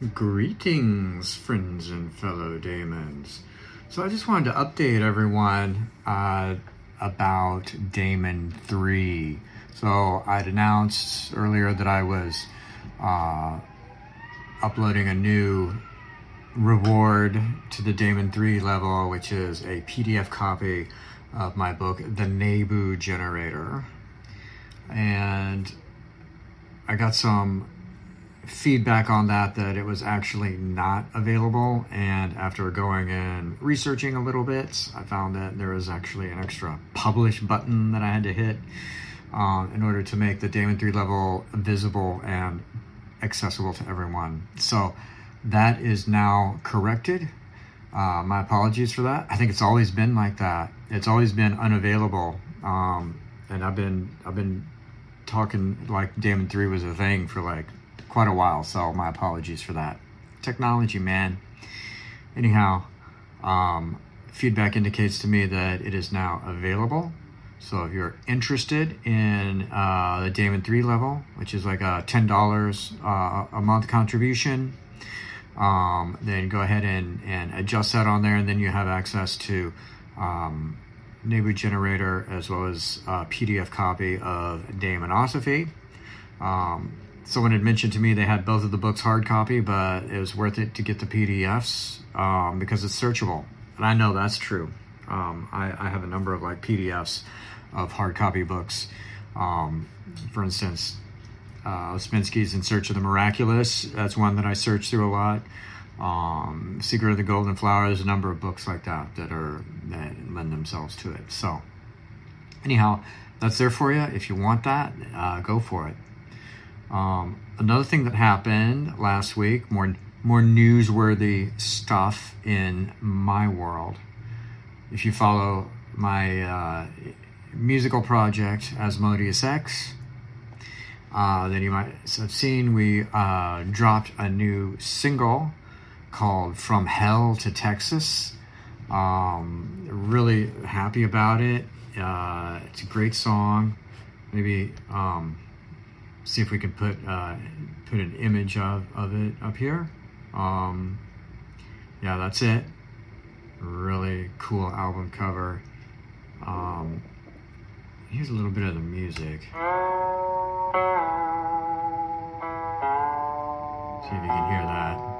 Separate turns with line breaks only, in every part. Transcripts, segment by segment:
Greetings, friends and fellow Daimons. So I just wanted to update everyone uh, about Daimon 3. So I'd announced earlier that I was uh, uploading a new reward to the Daimon 3 level, which is a PDF copy of my book, The Nebu Generator. And I got some feedback on that that it was actually not available. And after going and researching a little bit i found that there was actually an extra publish button that i had to hit uh, in order to make the daimon 3 level visible and accessible to everyone. So that is now corrected. Uh, my apologies for that. I think it's always been like that. It's always been unavailable. Um, and i've been i've been talking like daimon 3 was a thing for like quite a while, so my apologies for that. Technology, man. Anyhow, um, feedback indicates to me that it is now available. So if you're interested in uh, the Daimon 3 level, which is like a $10 uh, a month contribution, um, then go ahead and, and adjust that on there, and then you have access to um, Nebu Generator as well as a PDF copy of Daimonosophy. Um, someone had mentioned to me they had both of the books hard copy, but it was worth it to get the PDFs um, because it's searchable. And I know that's true. Um, I, I, have a number of like PDFs of hard copy books. Um, for instance, uh, Ouspensky's In Search of the Miraculous. That's one that I search through a lot. Um, Secret of the Golden Flower. There's a number of books like that that are that lend themselves to it. So, anyhow, that's there for you. If you want that, uh, go for it. Um, another thing that happened last week, more more newsworthy stuff in my world. If you follow my uh, musical project Asmodeus X, uh, then you might have seen we uh, dropped a new single called "From Hell to Texas." Um, really happy about it. Uh, it's a great song. Maybe. Um, see if we can put uh, put an image of, of it up here. Um, yeah, that's it. Really cool album cover. Um, here's a little bit of the music. See if you can hear that.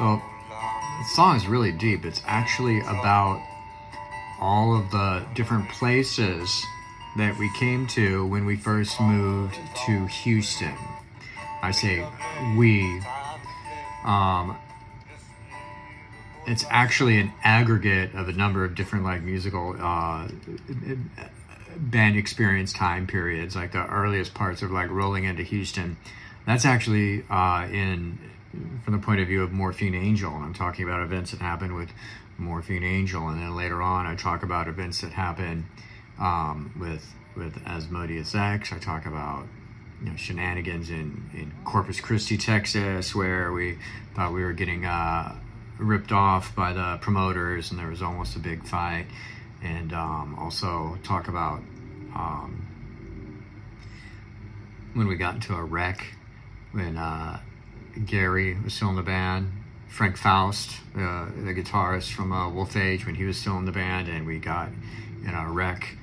So the song is really deep. It's actually about all of the different places that we came to when we first moved to Houston. I say we. Um, it's actually an aggregate of a number of different like musical uh, band experience time periods. Like the earliest parts of like rolling into Houston. That's actually uh, in from the point of view of Morphine Angel. and I'm talking about events that happened with Morphine Angel, and then later on I talk about events that happen um, with with Asmodeus X. I talk about you know shenanigans in in Corpus Christi, Texas, where we thought we were getting uh, ripped off by the promoters, and there was almost a big fight. And um, also talk about um, when we got into a wreck when uh, Gary was still in the band Frank Faust, uh, the guitarist from uh, Wolf Age, when he was still in the band, and we got in a wreck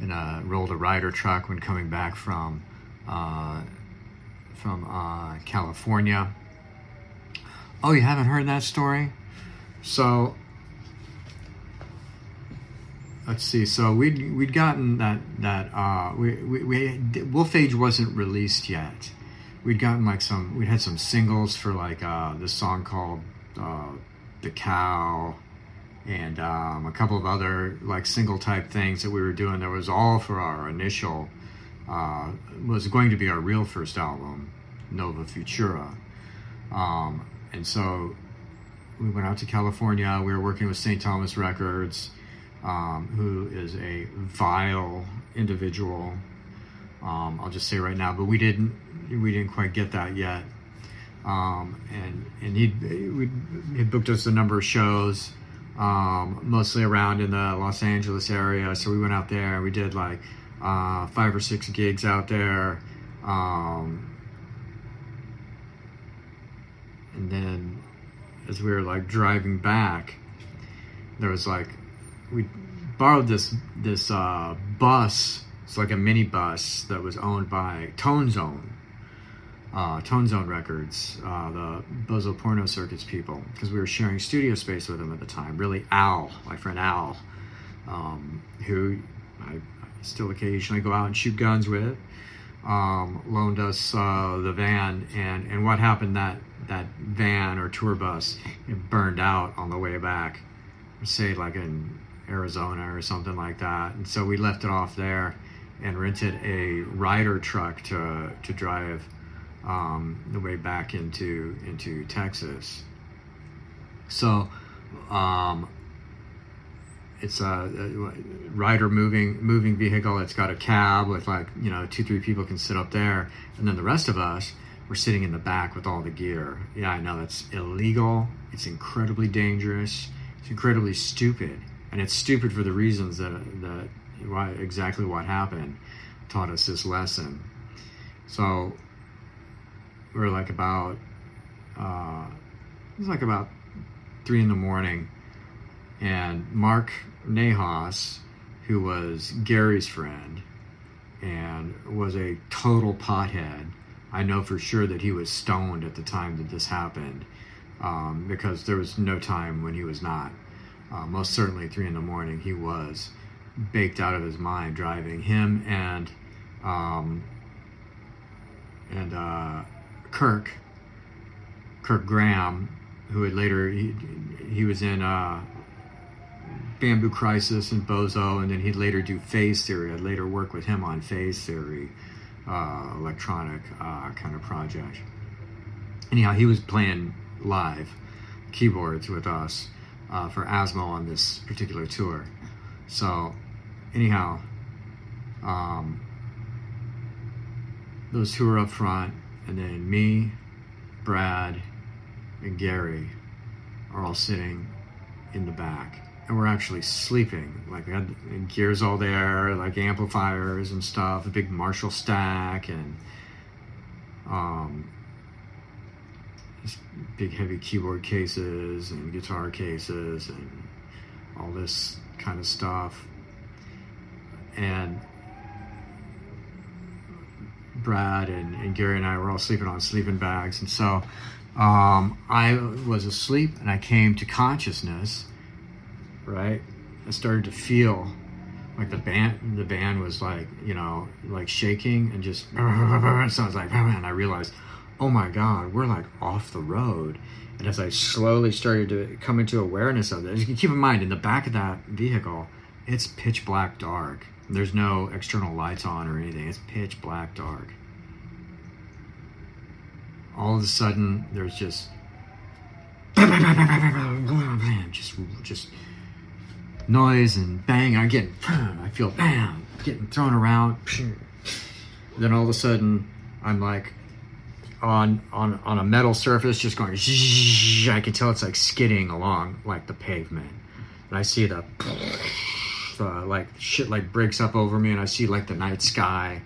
in a rolled a Ryder truck when coming back from uh, from uh, California. Oh, you haven't heard that story? So let's see. So we'd we'd gotten that that uh, we we, we Wolf Age wasn't released yet. We'd gotten like some. We'd had some singles for like uh, this song called uh, "The Cow," and um, a couple of other like single type things that we were doing. That was all for our initial. Uh, was going to be our real first album, Nova Futura. Um, and so we went out to California. We were working with St. Thomas Records um, who is a vile individual. Um, I'll just say right now, but we didn't we didn't quite get that yet. Um, and and he he booked us a number of shows, um, mostly around in the Los Angeles area. So we went out there and we did like uh, five or six gigs out there. Um, and then as we were like driving back, there was like we borrowed this this uh, bus. It's like a mini bus that was owned by Tone Zone, uh, Tone Zone Records, uh, the Bozo Porno Circus people, because we were sharing studio space with them at the time. Really, Al, my friend Al, um, who I still occasionally go out and shoot guns with, um, loaned us uh, the van, and and what happened that that van or tour bus it burned out on the way back. Say like in Arizona or something like that. And so we left it off there and rented a Ryder truck to to drive um, the way back into into Texas. So um, it's a, a Ryder moving moving vehicle. It's got a cab with like you know two three people can sit up there, and then the rest of us we're sitting in the back with all the gear. Yeah, I know that's illegal. It's incredibly dangerous. It's incredibly stupid and it's stupid for the reasons that that why exactly what happened taught us this lesson. So we are like about uh, it was like about three in the morning, and Mark Nahas, who was Gary's friend and was a total pothead. I know for sure that he was stoned at the time that this happened um, because there was no time when he was not uh, most certainly three in the morning, he was baked out of his mind driving him and um, and uh, Kirk Kirk Graham, who had later he, he was in uh, Bamboo Crisis and Bozo, and then he'd later do Phase Theory. I'd later work with him on Phase Theory, uh, electronic uh, kind of project. Anyhow, he was playing live keyboards with us uh, for Asmo on this particular tour. So, anyhow, um, those two are up front, and then me, Brad, and Gary are all sitting in the back. And we're actually sleeping. Like we had gears all there, like amplifiers and stuff, a big Marshall stack, and um, big heavy keyboard cases and guitar cases and all this kind of stuff. And Brad and, and Gary and I were all sleeping on sleeping bags. And so um, I was asleep and I came to consciousness, right? I started to feel like the band the band was like you know like shaking and just so I was like and I realized oh my God, we're like off the road. And as I slowly started to come into awareness of this, you can keep in mind in the back of that vehicle, it's pitch black dark. There's no external lights on or anything. It's pitch black dark. All of a sudden, there's just just just noise and bang. I get I feel bam getting thrown around. Then all of a sudden, I'm like on on on a metal surface, just going. I can tell it's like skidding along like the pavement, and I see the uh, like shit like breaks up over me, and I see like the night sky.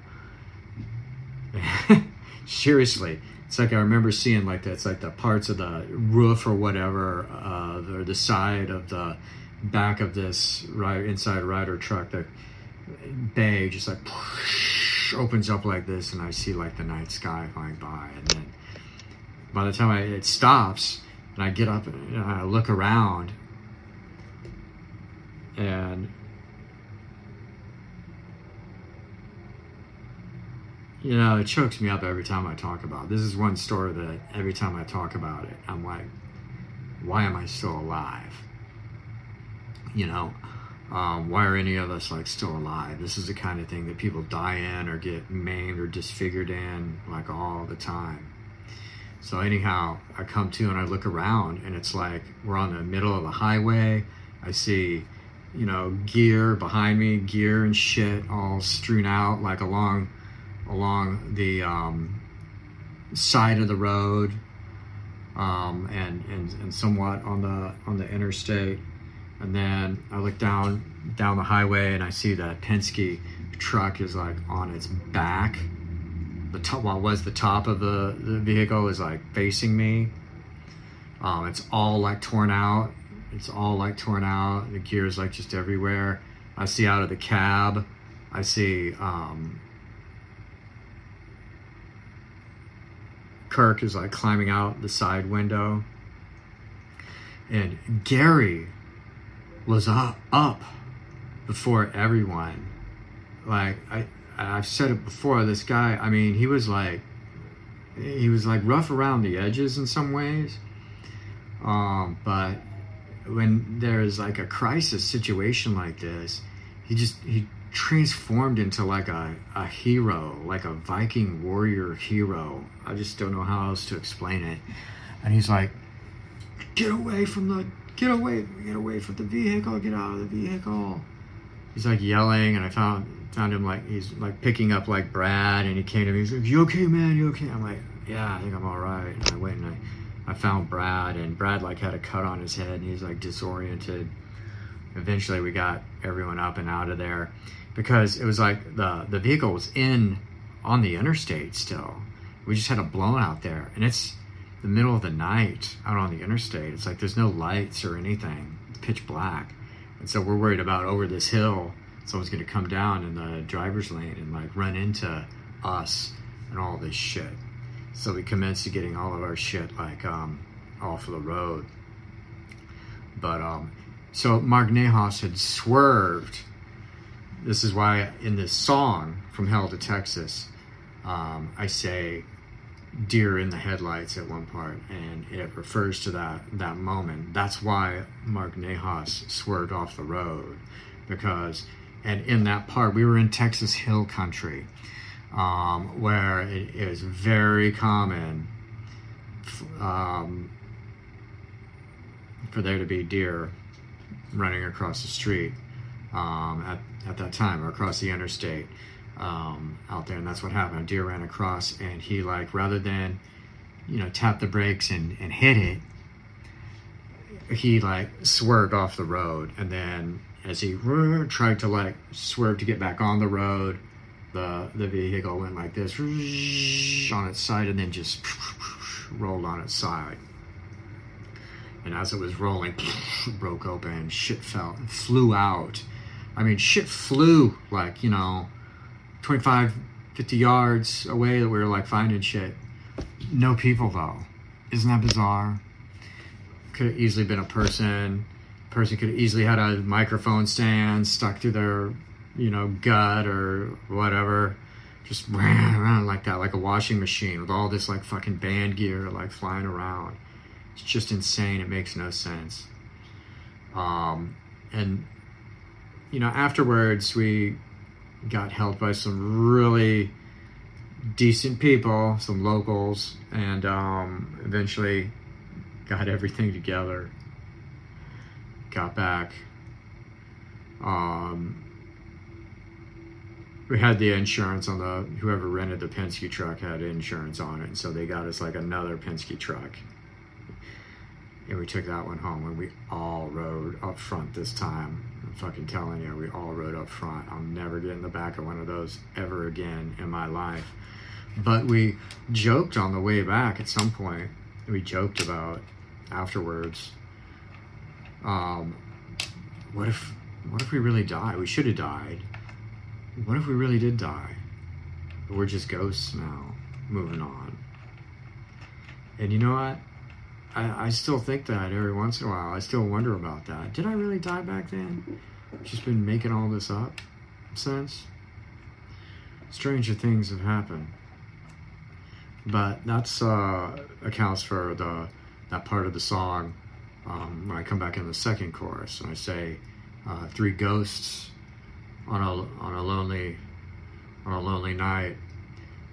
Seriously, it's like I remember seeing like that. It's like the parts of the roof or whatever, uh, or the side of the back of this ride inside Ryder truck, the bay just like opens up like this, and I see like the night sky flying by, and then by the time I, it stops, And I get up and I look around, and you know, it chokes me up every time I talk about it. This is one story that every time I talk about it, I'm like, why am I still alive? You know, um, why are any of us like still alive? This is the kind of thing that people die in or get maimed or disfigured in like all the time. So anyhow, I come to and I look around and it's like we're on the middle of the highway. I see, you know, gear behind me, gear and shit all strewn out like along along the um, side of the road um, and, and and somewhat on the on the interstate. And then I look down down the highway and I see that Penske truck is like on its back. The top what was the top of the, the vehicle is like facing me. Um, it's all like torn out. It's all like torn out. The gears like just everywhere. I see out of the cab. I see um, kirk is like climbing out the side window and gary was up, up before everyone like i I've said it before. This guy, I mean, he was like, he was like rough around the edges in some ways. Um, but when there's like a crisis situation like this, he just he transformed into like a, a hero, like a Viking warrior hero. I just don't know how else to explain it. And he's like, get away from the, get away, get away from the vehicle, get out of the vehicle. He's like yelling, and I found found him like he's like picking up like Brad, and he came to me. He's like, "You okay, man? You okay?" I'm like, "Yeah, I think I'm all right." And I went and I, I found Brad, and Brad like had a cut on his head, and he's like disoriented. Eventually, we got everyone up and out of there because it was like the the vehicle was in on the interstate still. We just had a blown out there, and it's the middle of the night out on the interstate. It's like there's no lights or anything. It's pitch black, and so we're worried about over this hill someone's going to come down in the driver's lane and like run into us and all this shit. So we commenced to getting all of our shit like um, off of the road. But um, so Mark Nahas had swerved. This is why in this song from Hell to Texas, um, I say deer in the headlights at one part, and it refers to that that moment. That's why Mark Nahas swerved off the road because and in that part, we were in Texas Hill Country, um, where it is very common um, for there to be deer running across the street um, at, at that time or across the interstate um, out there. And that's what happened. A deer ran across, and he, like, rather than, you know, tap the brakes and, and hit it, he, like, swerved off the road and then as he tried to like swerve to get back on the road, the the vehicle went like this on its side and then just rolled on its side. And as it was rolling, broke open, shit fell, flew out. I mean, shit flew like, you know, 25, 50 yards away that we were like finding shit. No people though. Isn't that bizarre? Could have easily been a person person could have easily had a microphone stand stuck to their, you know, gut or whatever. Just ran around like that, like a washing machine with all this like fucking band gear like flying around. It's just insane. It makes no sense. Um, and you know, afterwards we got helped by some really decent people, some locals, and um, eventually got everything together got back. Um, we had the insurance on the whoever rented the Penske truck had insurance on it, and so they got us like another Penske truck, and we took that one home, and we all rode up front this time. I'm fucking telling you, we all rode up front. I'll never get in the back of one of those ever again in my life. But we joked on the way back at some point. We joked about afterwards um, what if what if we really die? We should have died. What if we really did die? We're just ghosts now, moving on. And you know what? I, I still think that every once in a while. I still wonder about that. Did I really die back then? Just been making all this up since. Stranger things have happened. But that's uh, accounts for the that part of the song um, when I come back in the second chorus and I say uh, three ghosts on a on a lonely on a lonely night.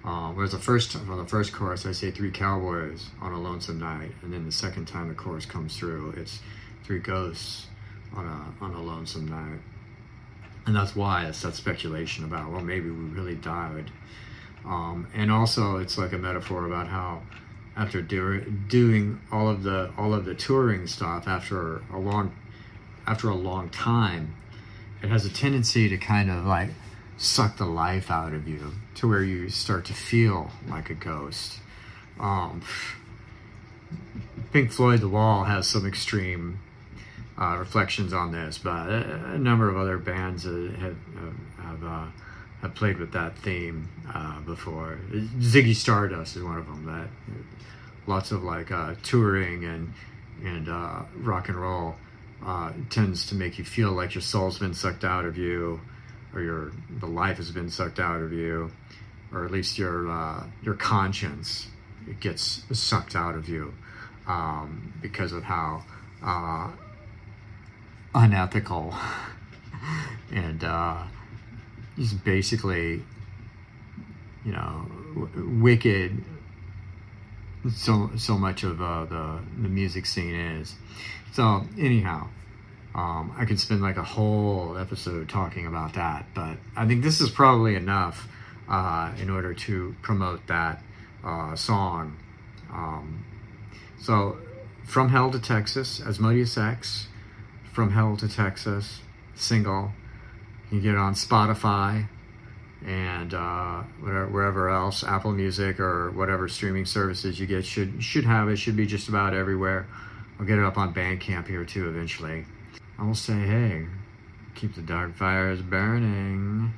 Um, whereas the first on the first chorus I say three cowboys on a lonesome night, and then the second time the chorus comes through, it's three ghosts on a on a lonesome night, and that's why it's that speculation about well maybe we really died, um, and also it's like a metaphor about how after do, doing all of the all of the touring stuff after a long after a long time, it has a tendency to kind of like suck the life out of you to where you start to feel like a ghost. Um, Pink Floyd The Wall has some extreme uh, reflections on this, but a, a, number of other bands have have, have, uh, have played with that theme uh, before. Ziggy Stardust is one of them. That lots of like uh, touring and and uh, rock and roll uh, tends to make you feel like your soul's been sucked out of you or your the life has been sucked out of you, or at least your uh, your conscience gets sucked out of you um, because of how uh, unethical and uh, just basically you know w- wicked so so much of uh, the the music scene is. So anyhow, um, I could spend like a whole episode talking about that, but I think this is probably enough uh, in order to promote that uh, song. Um, so, From Hell to Texas, Asmodeus X, From Hell to Texas, single. You get it on Spotify and uh, wherever else, Apple Music or whatever streaming services you get should should have it. Should be just about everywhere. I'll get it up on Bandcamp here too eventually. I will say, hey, keep the dark fires burning.